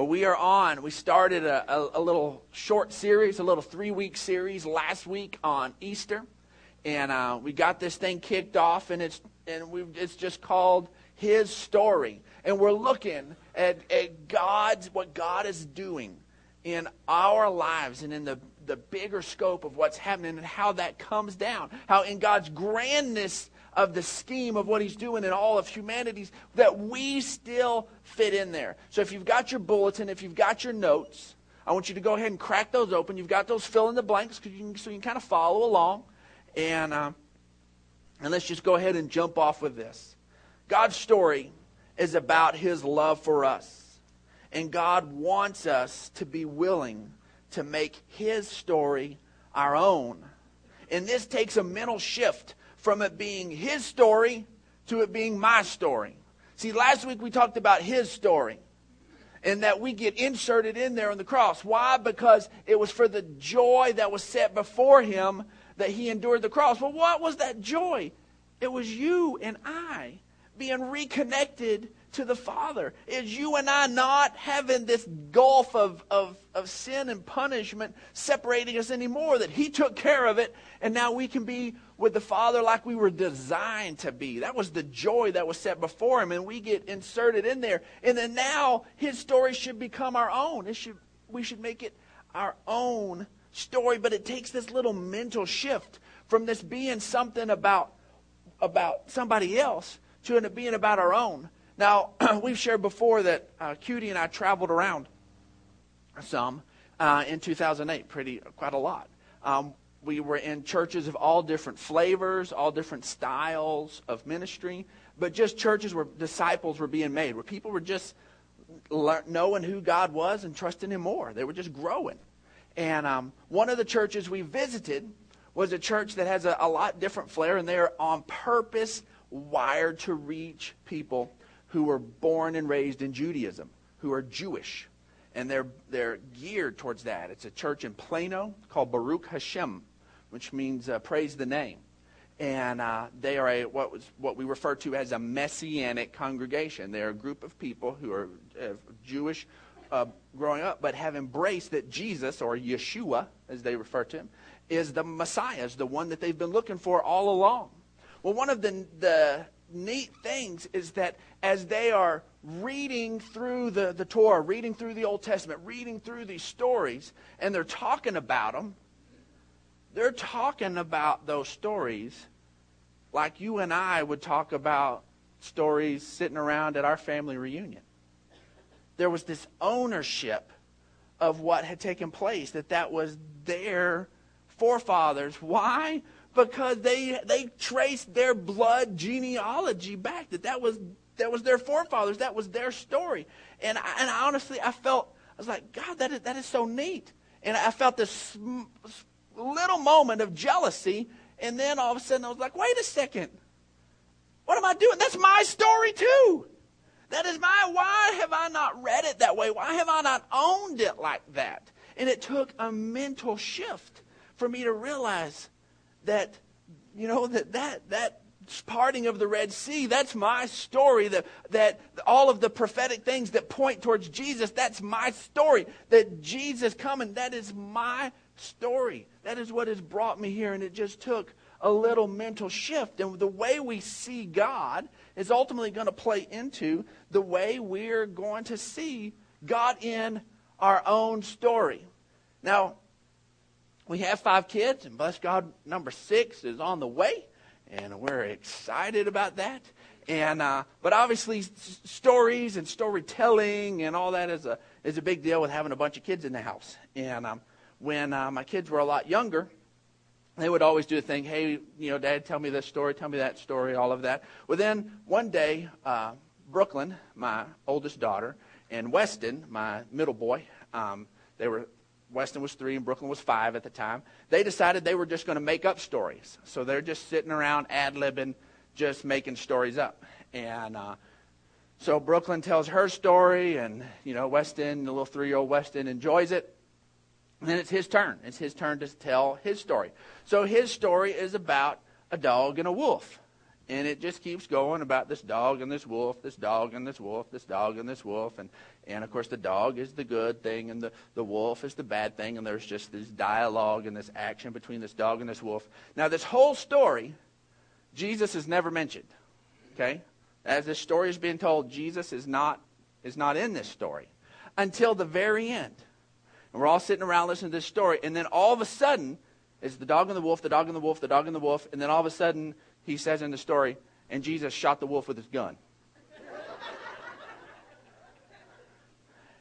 Well, we are on. We started a, a, a little short series, a little three week series last week on Easter. And uh, we got this thing kicked off, and it's, and we it's just called His Story. And we're looking at, at God's, what God is doing in our lives and in the, the bigger scope of what's happening and how that comes down. How in God's grandness of the scheme of what he's doing in all of humanities that we still fit in there. So if you've got your bulletin, if you've got your notes, I want you to go ahead and crack those open. You've got those fill in the blanks you can, so you can kind of follow along. And, uh, and let's just go ahead and jump off with this. God's story is about his love for us. And God wants us to be willing to make his story our own. And this takes a mental shift from it being his story to it being my story. See, last week we talked about his story and that we get inserted in there on the cross. Why? Because it was for the joy that was set before him that he endured the cross. Well, what was that joy? It was you and I being reconnected to the Father. Is you and I not having this gulf of, of, of sin and punishment separating us anymore, that He took care of it, and now we can be with the Father like we were designed to be. That was the joy that was set before Him, and we get inserted in there. And then now His story should become our own. It should, we should make it our own story, but it takes this little mental shift from this being something about, about somebody else to it being about our own. Now, we've shared before that uh, Cutie and I traveled around some uh, in 2008, pretty quite a lot. Um, we were in churches of all different flavors, all different styles of ministry, but just churches where disciples were being made, where people were just knowing who God was and trusting Him more. They were just growing. And um, one of the churches we visited was a church that has a, a lot different flair, and they're on purpose wired to reach people who were born and raised in Judaism, who are Jewish. And they're, they're geared towards that. It's a church in Plano called Baruch Hashem, which means uh, praise the name. And uh, they are a, what, was, what we refer to as a messianic congregation. They're a group of people who are uh, Jewish uh, growing up, but have embraced that Jesus, or Yeshua, as they refer to him, is the Messiah, is the one that they've been looking for all along. Well, one of the, the neat things is that as they are reading through the, the Torah, reading through the Old Testament, reading through these stories, and they're talking about them, they're talking about those stories like you and I would talk about stories sitting around at our family reunion. There was this ownership of what had taken place, that that was their forefathers. Why? Because they they traced their blood genealogy back. That that was that was their forefathers. That was their story. And I, and honestly, I felt I was like, God, that is that is so neat. And I felt this little moment of jealousy. And then all of a sudden, I was like, wait a second. What am I doing? That's my story too. That is my. Why have I not read it that way? Why have I not owned it like that? And it took a mental shift for me to realize that, you know, that, that, that parting of the Red Sea, that's my story. That, that all of the prophetic things that point towards Jesus, that's my story. That Jesus coming, that is my story. That is what has brought me here. And it just took a little mental shift. And the way we see God is ultimately going to play into the way we're going to see God in our own story. Now, we have five kids, and bless God, number six is on the way, and we're excited about that. And uh, but obviously, s- stories and storytelling and all that is a is a big deal with having a bunch of kids in the house. And um, when uh, my kids were a lot younger, they would always do the thing, hey, you know, Dad, tell me this story, tell me that story, all of that. Well, then one day, uh, Brooklyn, my oldest daughter, and Weston, my middle boy, um, they were Weston was three and Brooklyn was five at the time. They decided they were just going to make up stories. So they're just sitting around ad libbing, just making stories up. And uh, so Brooklyn tells her story, and you know Weston, the little three-year-old Weston, enjoys it. And then it's his turn. It's his turn to tell his story. So his story is about a dog and a wolf. And it just keeps going about this dog and this wolf, this dog and this wolf, this dog and this wolf, and and of course the dog is the good thing and the the wolf is the bad thing, and there's just this dialogue and this action between this dog and this wolf. Now this whole story, Jesus is never mentioned. Okay, as this story is being told, Jesus is not is not in this story until the very end, and we're all sitting around listening to this story, and then all of a sudden. It's the dog and the wolf, the dog and the wolf, the dog and the wolf, and then all of a sudden he says in the story, and Jesus shot the wolf with his gun.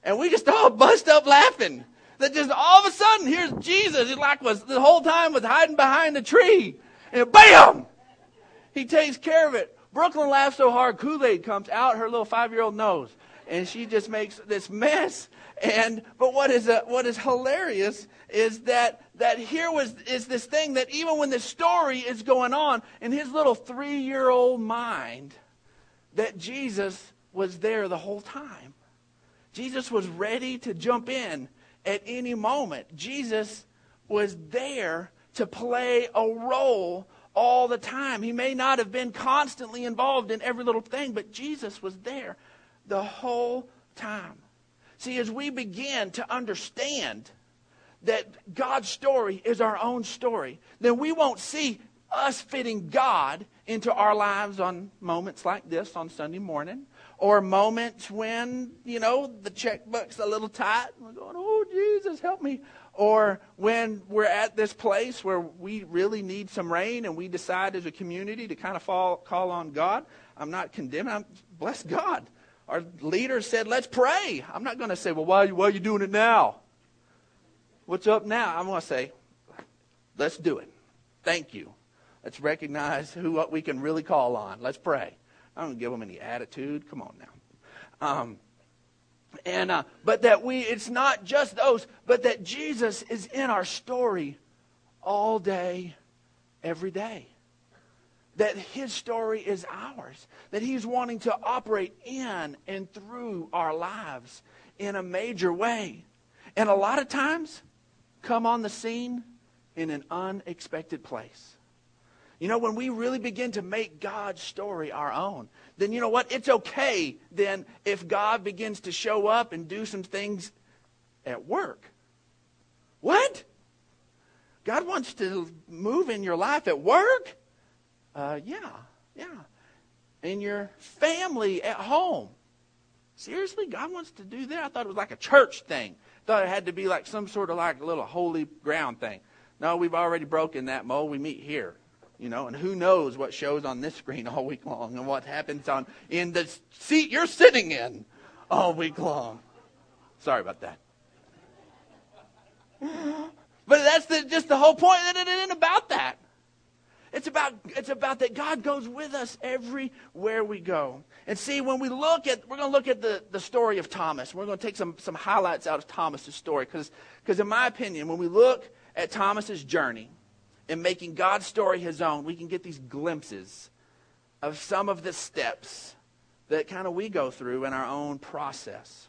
and we just all bust up laughing. That just all of a sudden, here's Jesus. He like was the whole time was hiding behind the tree. And bam! He takes care of it. Brooklyn laughs so hard, Kool-Aid comes out her little five-year-old nose. And she just makes this mess. And but what is a, what is hilarious is that that here was is this thing that even when the story is going on in his little three-year-old mind, that Jesus was there the whole time. Jesus was ready to jump in at any moment. Jesus was there to play a role all the time. He may not have been constantly involved in every little thing, but Jesus was there the whole time. See, as we begin to understand that God's story is our own story, then we won't see us fitting God into our lives on moments like this on Sunday morning, or moments when, you know, the checkbook's a little tight. and We're going, oh, Jesus, help me. Or when we're at this place where we really need some rain and we decide as a community to kind of fall, call on God. I'm not condemning. I'm, bless God. Our leader said, let's pray. I'm not going to say, well, why, why are you doing it now? What's up now? I'm going to say, let's do it. Thank you. Let's recognize who what we can really call on. Let's pray. I don't give them any attitude. Come on now. Um, and uh, but that we it's not just those, but that Jesus is in our story all day, every day that his story is ours, that he's wanting to operate in and through our lives in a major way. And a lot of times, come on the scene in an unexpected place. You know, when we really begin to make God's story our own, then you know what? It's okay then if God begins to show up and do some things at work. What? God wants to move in your life at work? Uh, yeah, yeah. In your family at home. Seriously, God wants to do that? I thought it was like a church thing. Thought it had to be like some sort of like a little holy ground thing. No, we've already broken that mold. We meet here, you know, and who knows what shows on this screen all week long and what happens on in the seat you're sitting in all week long. Sorry about that. But that's the, just the whole point that it isn't about that. It's about, it's about that God goes with us everywhere we go. And see, when we look at, we're going to look at the, the story of Thomas. We're going to take some, some highlights out of Thomas's story. Because in my opinion, when we look at Thomas's journey in making God's story his own, we can get these glimpses of some of the steps that kind of we go through in our own process.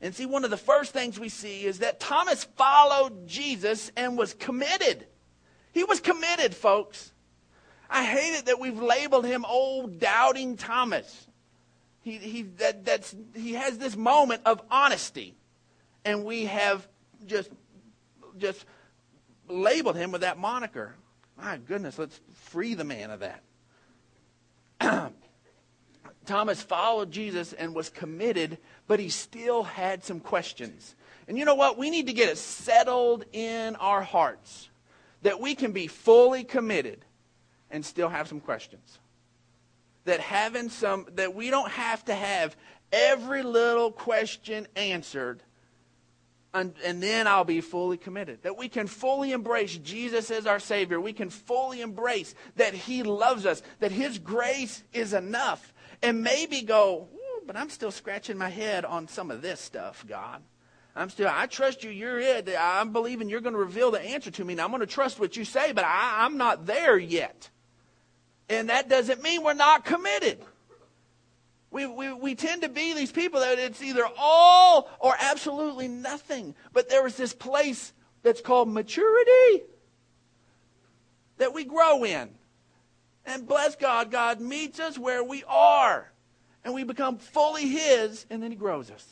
And see, one of the first things we see is that Thomas followed Jesus and was committed. He was committed, folks. I hate it that we've labeled him old doubting Thomas. He, he, that, that's, he has this moment of honesty, and we have just, just labeled him with that moniker. My goodness, let's free the man of that. Thomas followed Jesus and was committed, but he still had some questions. And you know what? We need to get it settled in our hearts that we can be fully committed and still have some questions. That having some, that we don't have to have every little question answered and, and, then I'll be fully committed. That we can fully embrace Jesus as our Savior. We can fully embrace that He loves us, that His grace is enough. And maybe go, but I'm still scratching my head on some of this stuff, God. I'm still, I trust you. You're it. I'm believing you're going to reveal the answer to me. And I'm going to trust what you say, but I, I'm not there yet. And that doesn't mean we're not committed. We, we, we tend to be these people that it's either all or absolutely nothing. But there is this place that's called maturity that we grow in. And bless God, God meets us where we are. And we become fully His, and then He grows us.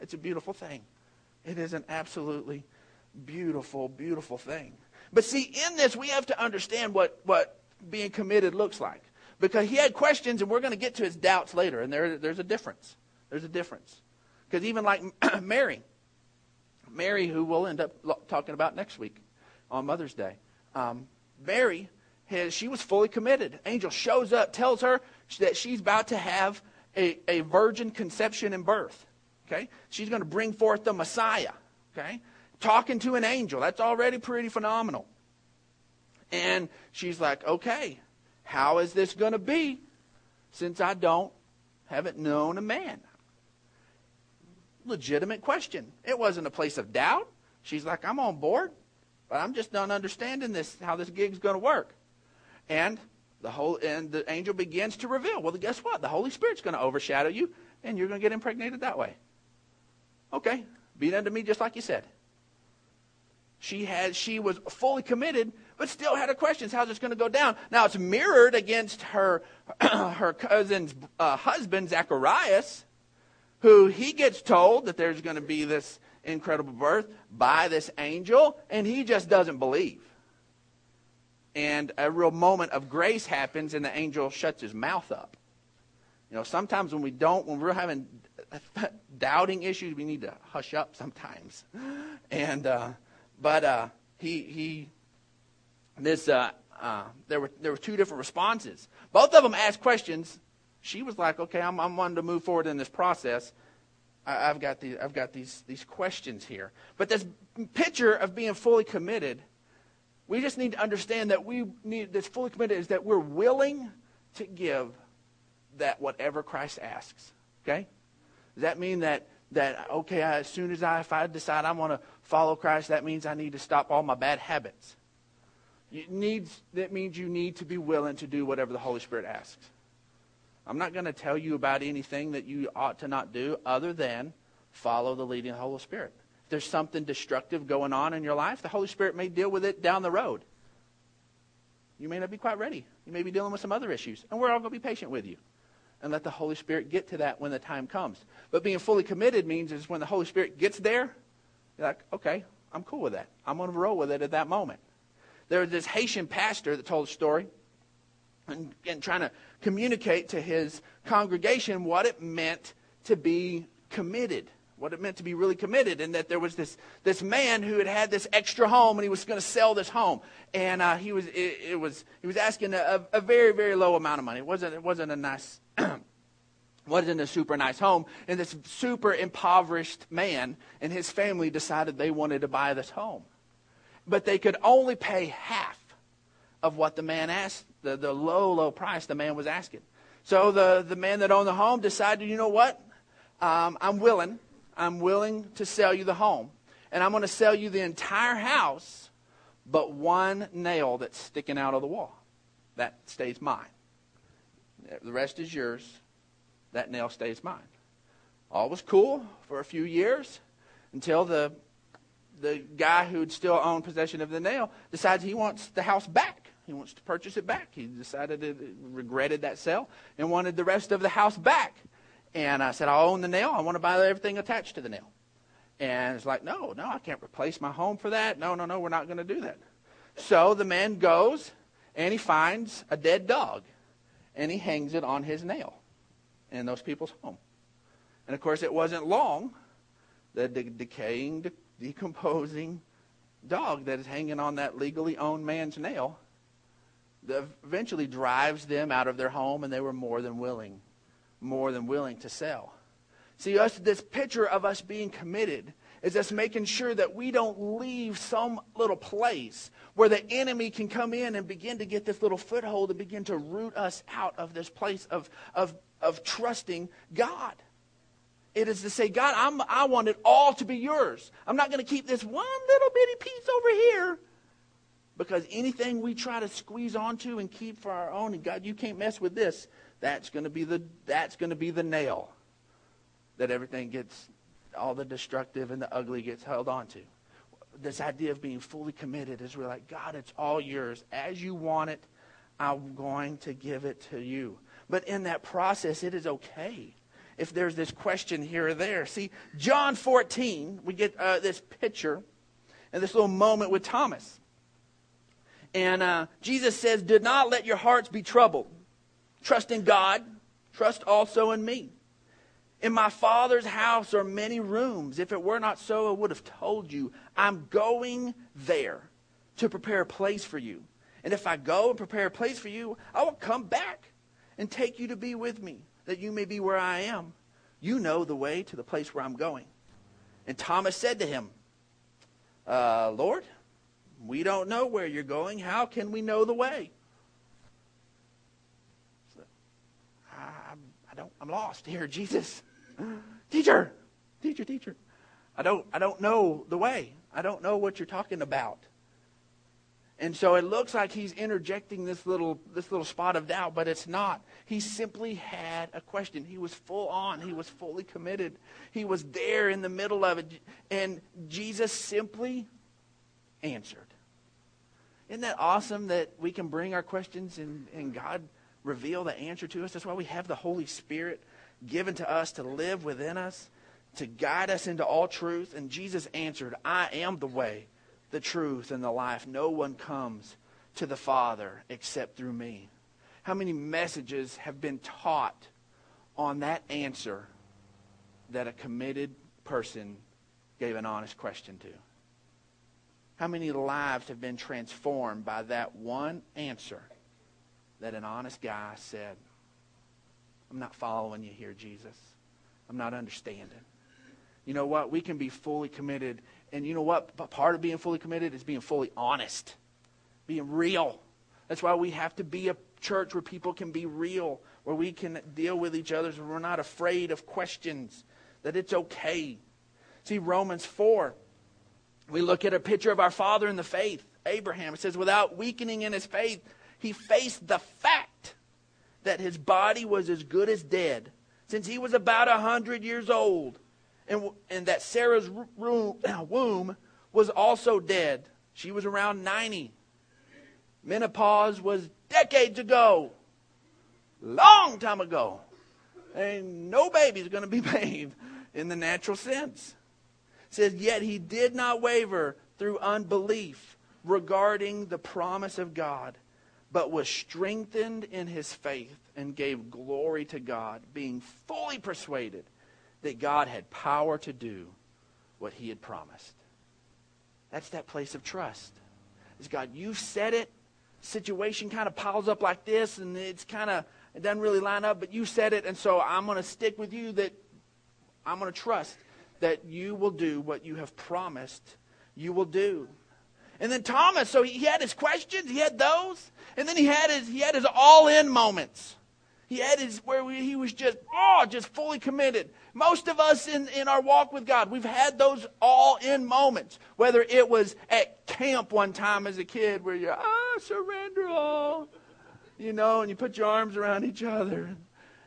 It's a beautiful thing. It is an absolutely beautiful, beautiful thing. But see, in this, we have to understand what, what being committed looks like. Because he had questions, and we're going to get to his doubts later, and there, there's a difference. There's a difference. Because even like Mary, Mary, who we'll end up talking about next week on Mother's Day, um, Mary, has, she was fully committed. Angel shows up, tells her that she's about to have a, a virgin conception and birth. Okay? She's going to bring forth the Messiah. Okay? Talking to an angel. That's already pretty phenomenal. And she's like, okay, how is this going to be since I don't, haven't known a man? Legitimate question. It wasn't a place of doubt. She's like, I'm on board, but I'm just not understanding this, how this gig's going to work. And the whole, and the angel begins to reveal. Well, guess what? The Holy Spirit's going to overshadow you, and you're going to get impregnated that way. Okay, be it unto me just like you said. She had, she was fully committed, but still had her questions. How's this going to go down? Now it's mirrored against her, her cousin's uh, husband, Zacharias, who he gets told that there's going to be this incredible birth by this angel, and he just doesn't believe. And a real moment of grace happens, and the angel shuts his mouth up. You know, sometimes when we don't, when we're having doubting issues, we need to hush up sometimes. And uh, but uh, he he this uh, uh, there were there were two different responses. Both of them asked questions. She was like, "Okay, I'm I'm wanting to move forward in this process. I, have got these I've got these these questions here." But this picture of being fully committed, we just need to understand that we need this fully committed is that we're willing to give that whatever Christ asks. Okay, does that mean that that okay? As soon as I if I decide I want to follow Christ, that means I need to stop all my bad habits. It needs, that means you need to be willing to do whatever the Holy Spirit asks. I'm not going to tell you about anything that you ought to not do other than follow the leading of the Holy Spirit. If there's something destructive going on in your life, the Holy Spirit may deal with it down the road. You may not be quite ready. You may be dealing with some other issues. And we're all going to be patient with you. And let the Holy Spirit get to that when the time comes. But being fully committed means is when the Holy Spirit gets there, you're like, okay, I'm cool with that. I'm going to roll with it at that moment. There was this Haitian pastor that told a story and, and trying to communicate to his congregation what it meant to be committed what it meant to be really committed, and that there was this this man who had had this extra home, and he was going to sell this home, and uh, he was it, it, was he was asking a, a, very very low amount of money. It wasn't it wasn't a nice wasn't a super nice home, and this super impoverished man and his family decided they wanted to buy this home but they could only pay half of what the man asked, the, the low, low price the man was asking. So the, the man that owned the home decided, you know what? Um, I'm willing. I'm willing to sell you the home. And I'm going to sell you the entire house, but one nail that's sticking out of the wall. That stays mine. The rest is yours. That nail stays mine. All was cool for a few years until the the guy who'd still owned possession of the nail decides he wants the house back. He wants to purchase it back. He decided to regretted that sale and wanted the rest of the house back. And I said, I'll own the nail. I want to buy everything attached to the nail. And it's like, no, no, I can't replace my home for that. No, no, no, we're not going to do that. So the man goes and he finds a dead dog and he hangs it on his nail in those people's home. And of course, it wasn't long. The decaying, de- decomposing dog that is hanging on that legally owned man's nail that eventually drives them out of their home and they were more than willing more than willing to sell see us this picture of us being committed is us making sure that we don't leave some little place where the enemy can come in and begin to get this little foothold and begin to root us out of this place of, of, of trusting god it is to say, God, I'm, I want it all to be yours. I'm not going to keep this one little bitty piece over here because anything we try to squeeze onto and keep for our own, and God, you can't mess with this. That's going to be the that's going to be the nail that everything gets, all the destructive and the ugly gets held onto. This idea of being fully committed is we're like, God, it's all yours. As you want it, I'm going to give it to you. But in that process, it is okay if there's this question here or there. See, John 14, we get uh, this picture and this little moment with Thomas. And uh, Jesus says, Do not let your hearts be troubled. Trust in God, trust also in me. In my Father's house are many rooms. If it were not so, I would have told you. I'm going there to prepare a place for you. And if I go and prepare a place for you, I will come back and take you to be with me, that you may be where I am. You know the way to the place where I'm going. And Thomas said to him, uh, Lord, we don't know where you're going. How can we know the way? So, I, I don't, I'm lost here, Jesus. teacher, teacher, teacher. I don't, I don't know the way. I don't know what you're talking about. And so it looks like he's interjecting this little, this little spot of doubt, but it's not. He simply had a question. He was full on. He was fully committed. He was there in the middle of it. And Jesus simply answered. Isn't that awesome that we can bring our questions and, and God reveal the answer to us? That's why we have the Holy Spirit given to us to live within us, to guide us into all truth. And Jesus answered, I am the way the truth, and the life. No one comes to the Father except through me. How many messages have been taught on that answer that a committed person gave an honest question to? How many lives have been transformed by that one answer that an honest guy said, I'm not following you here, Jesus. I'm not understanding. You know what? We can be fully committed and you know what? Part of being fully committed is being fully honest, being real. That's why we have to be a church where people can be real, where we can deal with each other, where we're not afraid of questions, that it's okay. See, Romans 4, we look at a picture of our father in the faith, Abraham. It says, without weakening in his faith, he faced the fact that his body was as good as dead since he was about a hundred years old and, and that Sarah's room, womb was also dead. She was around 90. Menopause was decades ago, long time ago. And no baby's going to be made in the natural sense. Says, Yet he did not waver through unbelief regarding the promise of God, but was strengthened in his faith and gave glory to God, being fully persuaded that God had power to do what he had promised. That's that place of trust. Is God, you've said it. Situation kind of piles up like this, and it's kind of it doesn't really line up, but you said it, and so I'm going to stick with you. That I'm going to trust that you will do what you have promised you will do. And then Thomas, so he had his questions, he had those, and then he had his he had his all in moments. He had his where he was just oh, just fully committed. Most of us in, in our walk with God, we've had those all in moments. Whether it was at camp one time as a kid where you're, ah, surrender all, you know, and you put your arms around each other. And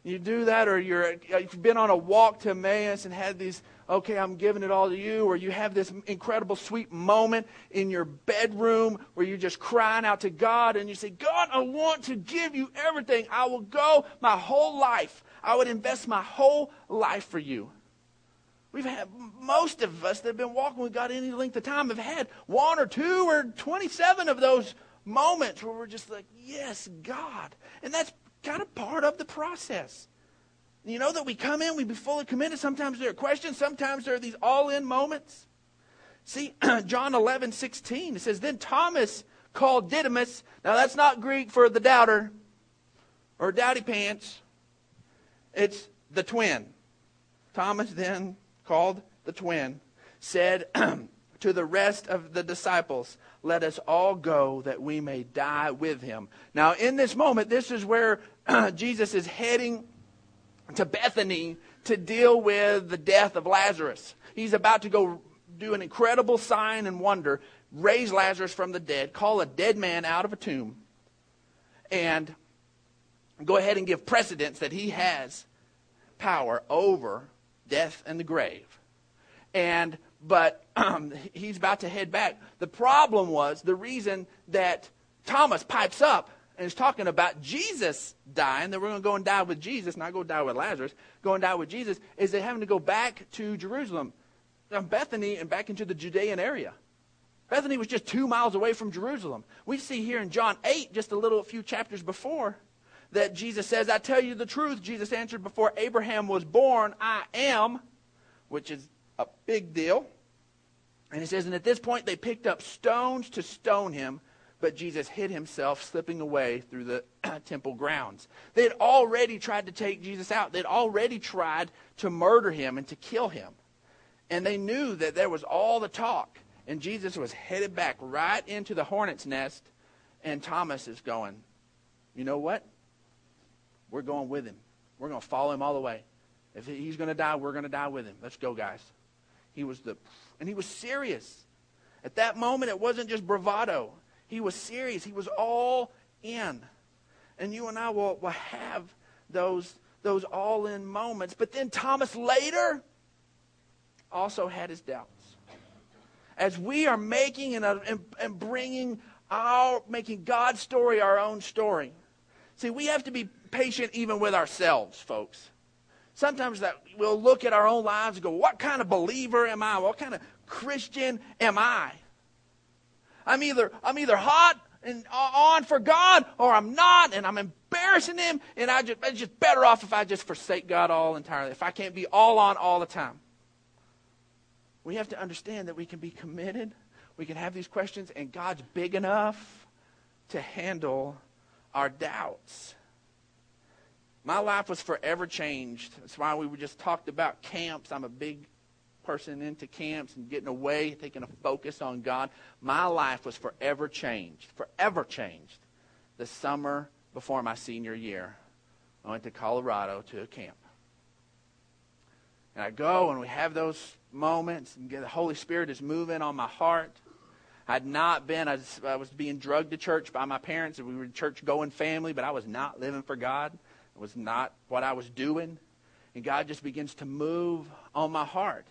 you do that, or you're, you've been on a walk to Emmaus and had these, okay, I'm giving it all to you, or you have this incredible sweet moment in your bedroom where you're just crying out to God and you say, God, I want to give you everything. I will go my whole life. I would invest my whole life for you. We've had, most of us that have been walking with God any length of time have had one or two or 27 of those moments where we're just like, yes, God. And that's kind of part of the process. You know that we come in, we be fully committed. Sometimes there are questions, sometimes there are these all in moments. See, John 11, 16, it says, Then Thomas called Didymus. Now that's not Greek for the doubter or doubty pants. It's the twin. Thomas then called the twin, said to the rest of the disciples, Let us all go that we may die with him. Now, in this moment, this is where Jesus is heading to Bethany to deal with the death of Lazarus. He's about to go do an incredible sign and wonder, raise Lazarus from the dead, call a dead man out of a tomb, and go ahead and give precedence that he has power over death and the grave. And but um, he's about to head back. The problem was the reason that Thomas pipes up and it's talking about Jesus dying, that we're going to go and die with Jesus, not go die with Lazarus, go and die with Jesus, is they having to go back to Jerusalem, from Bethany and back into the Judean area. Bethany was just two miles away from Jerusalem. We see here in John 8, just a little a few chapters before, that Jesus says, I tell you the truth. Jesus answered, Before Abraham was born, I am, which is a big deal. And he says, And at this point, they picked up stones to stone him, but Jesus hid himself, slipping away through the temple grounds. They had already tried to take Jesus out, they'd already tried to murder him and to kill him. And they knew that there was all the talk. And Jesus was headed back right into the hornet's nest. And Thomas is going, You know what? We're going with him. We're going to follow him all the way. If he's going to die, we're going to die with him. Let's go, guys. He was the, and he was serious. At that moment, it wasn't just bravado. He was serious. He was all in. And you and I will, will have those, those all in moments. But then Thomas later also had his doubts. As we are making and, uh, and, and bringing our, making God's story our own story. See, we have to be patient even with ourselves, folks. Sometimes that we'll look at our own lives and go, what kind of believer am I? What kind of Christian am I? I'm either, I'm either hot and uh, on for God or I'm not and I'm embarrassing him and I just, it's just better off if I just forsake God all entirely. If I can't be all on all the time. We have to understand that we can be committed. We can have these questions and God's big enough to handle our doubts. My life was forever changed. That's why we just talked about camps. I'm a big person into camps and getting away, taking a focus on God. My life was forever changed, forever changed. The summer before my senior year, I went to Colorado to a camp. And I go and we have those moments, and the Holy Spirit is moving on my heart. I'd not been, I was, I was being drugged to church by my parents, and we were a church going family, but I was not living for God. It was not what I was doing. And God just begins to move on my heart.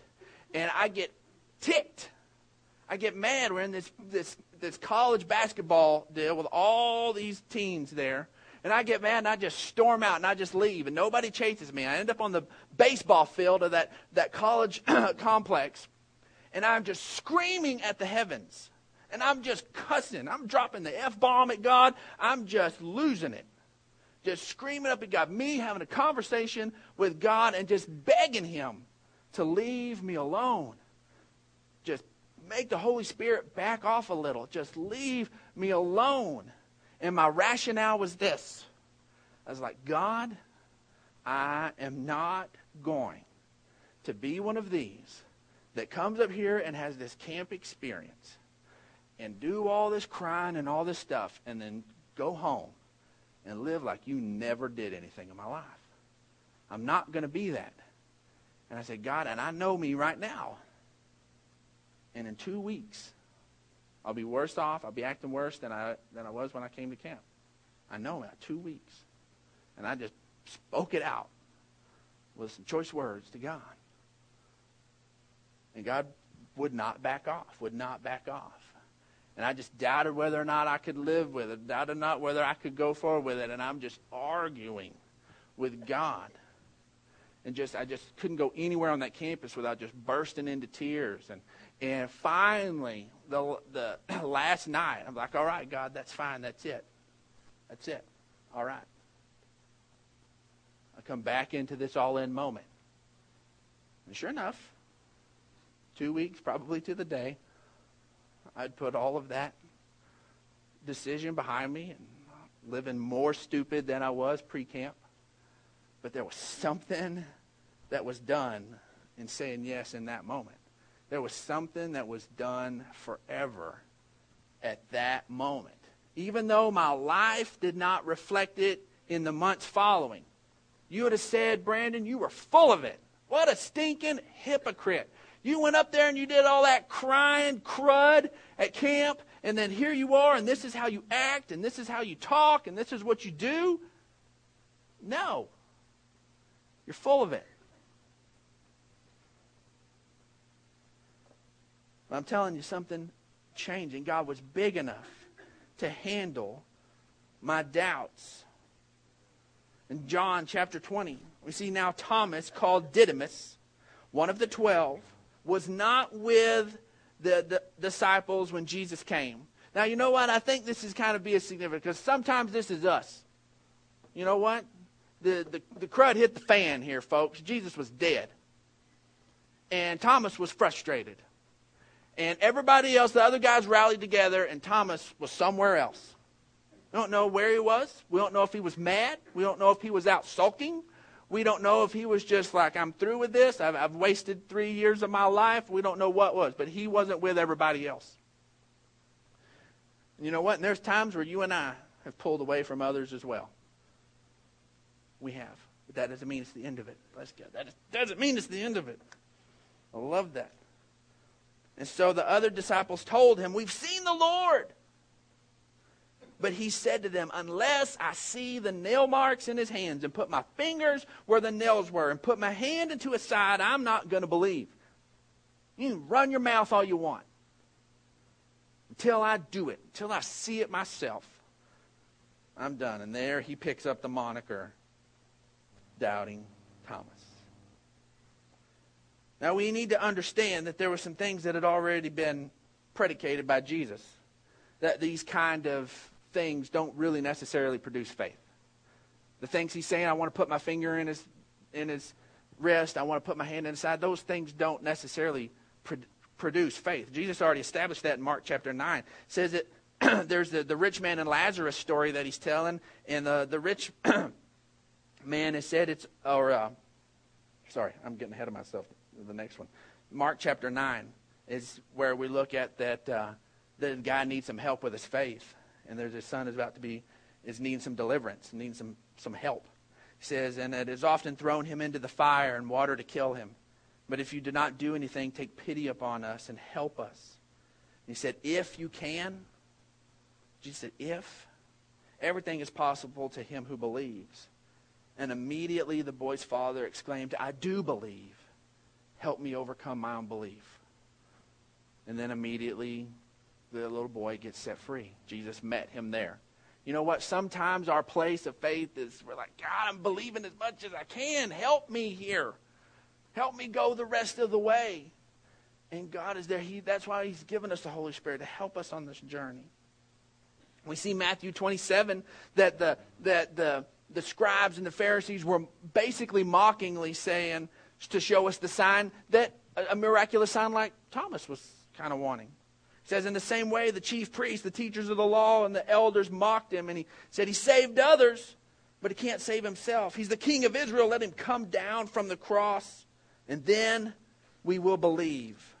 And I get ticked. I get mad. We're in this, this, this college basketball deal with all these teens there. And I get mad and I just storm out and I just leave. And nobody chases me. I end up on the baseball field of that, that college complex. And I'm just screaming at the heavens. And I'm just cussing. I'm dropping the F bomb at God. I'm just losing it. Just screaming up at God. Me having a conversation with God and just begging Him to leave me alone. Just make the Holy Spirit back off a little. Just leave me alone. And my rationale was this I was like, God, I am not going to be one of these that comes up here and has this camp experience and do all this crying and all this stuff and then go home and live like you never did anything in my life. I'm not going to be that. And I said, God, and I know me right now. And in two weeks, I'll be worse off. I'll be acting worse than I, than I was when I came to camp. I know that. Two weeks. And I just spoke it out with some choice words to God. And God would not back off, would not back off. And I just doubted whether or not I could live with it, doubted not whether I could go forward with it. And I'm just arguing with God. And just I just couldn't go anywhere on that campus without just bursting into tears. And and finally, the the last night, I'm like, all right, God, that's fine, that's it. That's it. All right. I come back into this all in moment. And sure enough, two weeks probably to the day, I'd put all of that decision behind me and living more stupid than I was pre camp. But there was something that was done in saying yes in that moment. There was something that was done forever at that moment. Even though my life did not reflect it in the months following. You would have said, Brandon, you were full of it. What a stinking hypocrite. You went up there and you did all that crying crud at camp, and then here you are, and this is how you act, and this is how you talk, and this is what you do. No. You're full of it. But I'm telling you something changing. God was big enough to handle my doubts. In John chapter 20, we see now Thomas, called Didymus, one of the twelve, was not with the, the disciples when Jesus came. Now, you know what? I think this is kind of be a significant because sometimes this is us. You know what? The, the, the crud hit the fan here, folks. Jesus was dead. And Thomas was frustrated. And everybody else, the other guys rallied together, and Thomas was somewhere else. We don't know where he was. We don't know if he was mad. We don't know if he was out sulking. We don't know if he was just like, I'm through with this. I've, I've wasted three years of my life. We don't know what was. But he wasn't with everybody else. And you know what? And there's times where you and I have pulled away from others as well. We have. But that doesn't mean it's the end of it. Bless God. That doesn't mean it's the end of it. I love that. And so the other disciples told him, We've seen the Lord. But he said to them, Unless I see the nail marks in his hands and put my fingers where the nails were and put my hand into his side, I'm not going to believe. You can run your mouth all you want. Until I do it, until I see it myself, I'm done. And there he picks up the moniker, Doubting Thomas. Now we need to understand that there were some things that had already been predicated by Jesus. That these kind of things don't really necessarily produce faith. The things he's saying, I want to put my finger in his, in his wrist, I want to put my hand inside, those things don't necessarily pro- produce faith. Jesus already established that in Mark chapter 9. It says that there's the, the rich man and Lazarus story that he's telling, and the, the rich man has said it's, or, uh, sorry, I'm getting ahead of myself. The next one. Mark chapter 9 is where we look at that uh, the guy needs some help with his faith and there's his son is about to be is needing some deliverance, needing some some help. He says, and it has often thrown him into the fire and water to kill him. But if you do not do anything, take pity upon us and help us. He said, if you can. Jesus said, if. Everything is possible to him who believes. And immediately the boy's father exclaimed, I do believe. Help me overcome my unbelief. And then immediately the little boy gets set free. Jesus met him there. You know what? Sometimes our place of faith is we're like, God, I'm believing as much as I can. Help me here. Help me go the rest of the way. And God is there. He, that's why He's given us the Holy Spirit to help us on this journey. We see Matthew 27 that the that the the scribes and the Pharisees were basically mockingly saying to show us the sign that a miraculous sign like Thomas was kind of wanting He says, in the same way, the chief priests, the teachers of the law, and the elders mocked him. And he said, He saved others, but he can't save himself. He's the king of Israel. Let him come down from the cross, and then we will believe.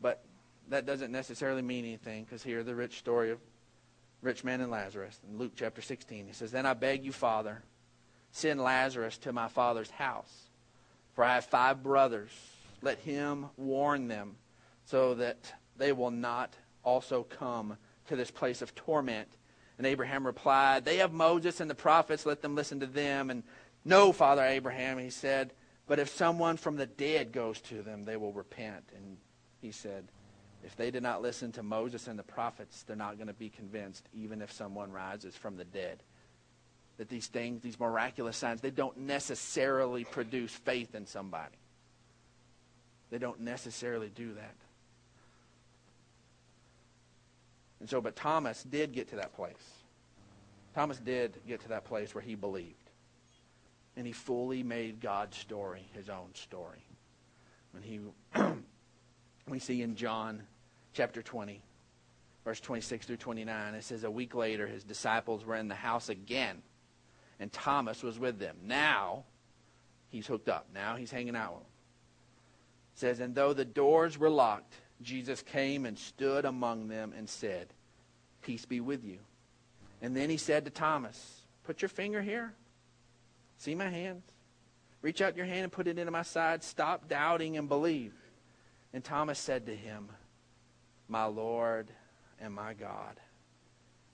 But that doesn't necessarily mean anything, because here the rich story of rich man and Lazarus in Luke chapter 16. He says, Then I beg you, Father, send Lazarus to my father's house, for I have five brothers. Let him warn them so that they will not also come to this place of torment. And Abraham replied, They have Moses and the prophets, let them listen to them. And no, Father Abraham, he said, but if someone from the dead goes to them, they will repent. And he said, If they did not listen to Moses and the prophets, they're not going to be convinced, even if someone rises from the dead. That these things, these miraculous signs, they don't necessarily produce faith in somebody. They don't necessarily do that. And so, but Thomas did get to that place. Thomas did get to that place where he believed. And he fully made God's story his own story. When he, we see in John chapter 20, verse 26 through 29, it says, A week later, his disciples were in the house again, and Thomas was with them. Now, he's hooked up. Now he's hanging out with them. It says, And though the doors were locked, Jesus came and stood among them and said, Peace be with you. And then he said to Thomas, Put your finger here. See my hands. Reach out your hand and put it into my side. Stop doubting and believe. And Thomas said to him, My Lord and my God.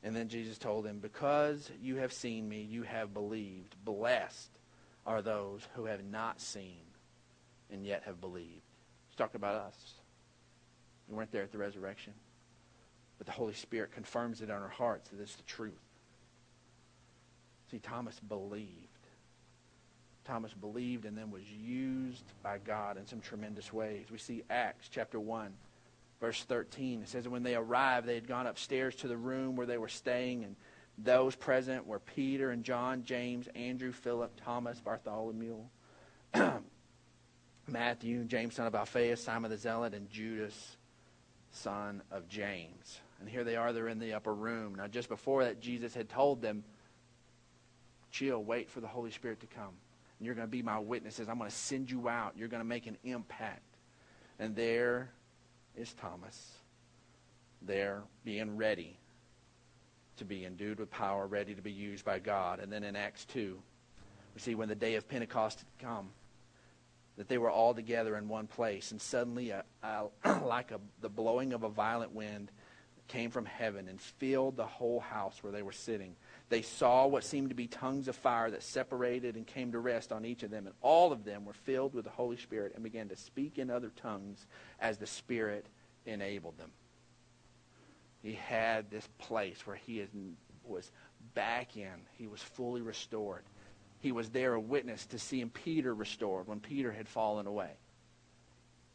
And then Jesus told him, Because you have seen me, you have believed. Blessed are those who have not seen and yet have believed. He's talking about us. We weren't there at the resurrection. but the Holy Spirit confirms it in our hearts that it's the truth. See, Thomas believed. Thomas believed and then was used by God in some tremendous ways. We see Acts chapter 1, verse 13. It says when they arrived, they had gone upstairs to the room where they were staying, and those present were Peter and John, James, Andrew, Philip, Thomas, Bartholomew, Matthew, James, son of Alphaeus, Simon the Zealot, and Judas, son of James. And here they are, they're in the upper room. Now, just before that, Jesus had told them, chill, wait for the Holy Spirit to come. And you're going to be my witnesses. I'm going to send you out. You're going to make an impact. And there is Thomas, there being ready to be endued with power, ready to be used by God. And then in Acts 2, we see when the day of Pentecost had come, that they were all together in one place, and suddenly, a, a, like a, the blowing of a violent wind, came from heaven and filled the whole house where they were sitting. They saw what seemed to be tongues of fire that separated and came to rest on each of them, and all of them were filled with the Holy Spirit and began to speak in other tongues as the Spirit enabled them. He had this place where he was back in. He was fully restored. He was there a witness to seeing Peter restored when Peter had fallen away.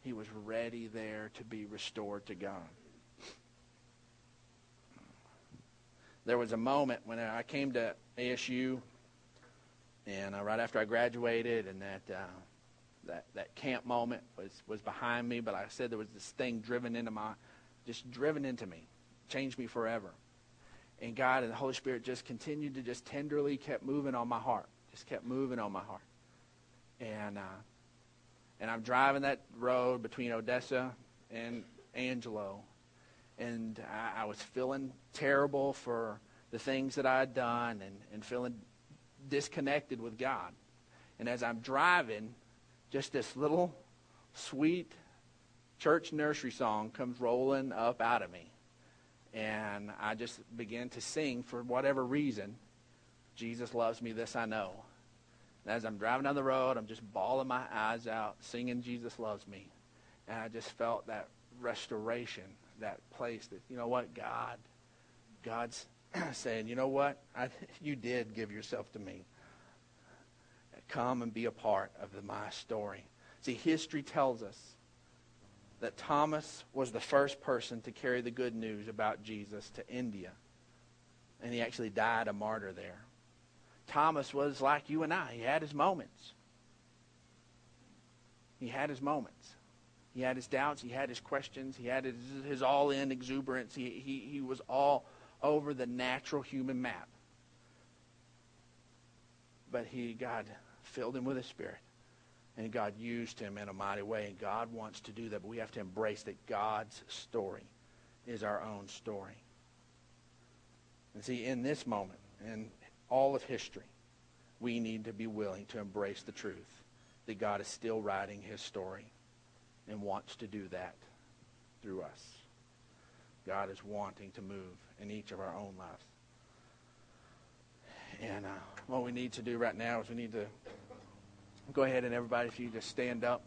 He was ready there to be restored to God. There was a moment when I came to ASU, and uh, right after I graduated, and that uh, that that camp moment was was behind me. But I said there was this thing driven into my, just driven into me, changed me forever. And God and the Holy Spirit just continued to just tenderly kept moving on my heart just kept moving on my heart. And uh, and I'm driving that road between Odessa and Angelo, and I, I was feeling terrible for the things that I had done, and, and feeling disconnected with God. And as I'm driving, just this little sweet church nursery song comes rolling up out of me. And I just begin to sing for whatever reason. Jesus loves me, this I know. And as I'm driving down the road, I'm just bawling my eyes out, singing Jesus loves me. And I just felt that restoration, that place that, you know what, God, God's saying, you know what, I, you did give yourself to me. Come and be a part of the, my story. See, history tells us that Thomas was the first person to carry the good news about Jesus to India. And he actually died a martyr there. Thomas was like you and I. He had his moments. He had his moments. He had his doubts. He had his questions. He had his, his all in exuberance. He, he, he was all over the natural human map. But he, God filled him with his spirit. And God used him in a mighty way. And God wants to do that. But we have to embrace that God's story is our own story. And see, in this moment, and all of history, we need to be willing to embrace the truth that God is still writing his story and wants to do that through us. God is wanting to move in each of our own lives. And uh, what we need to do right now is we need to go ahead and everybody, if you just stand up.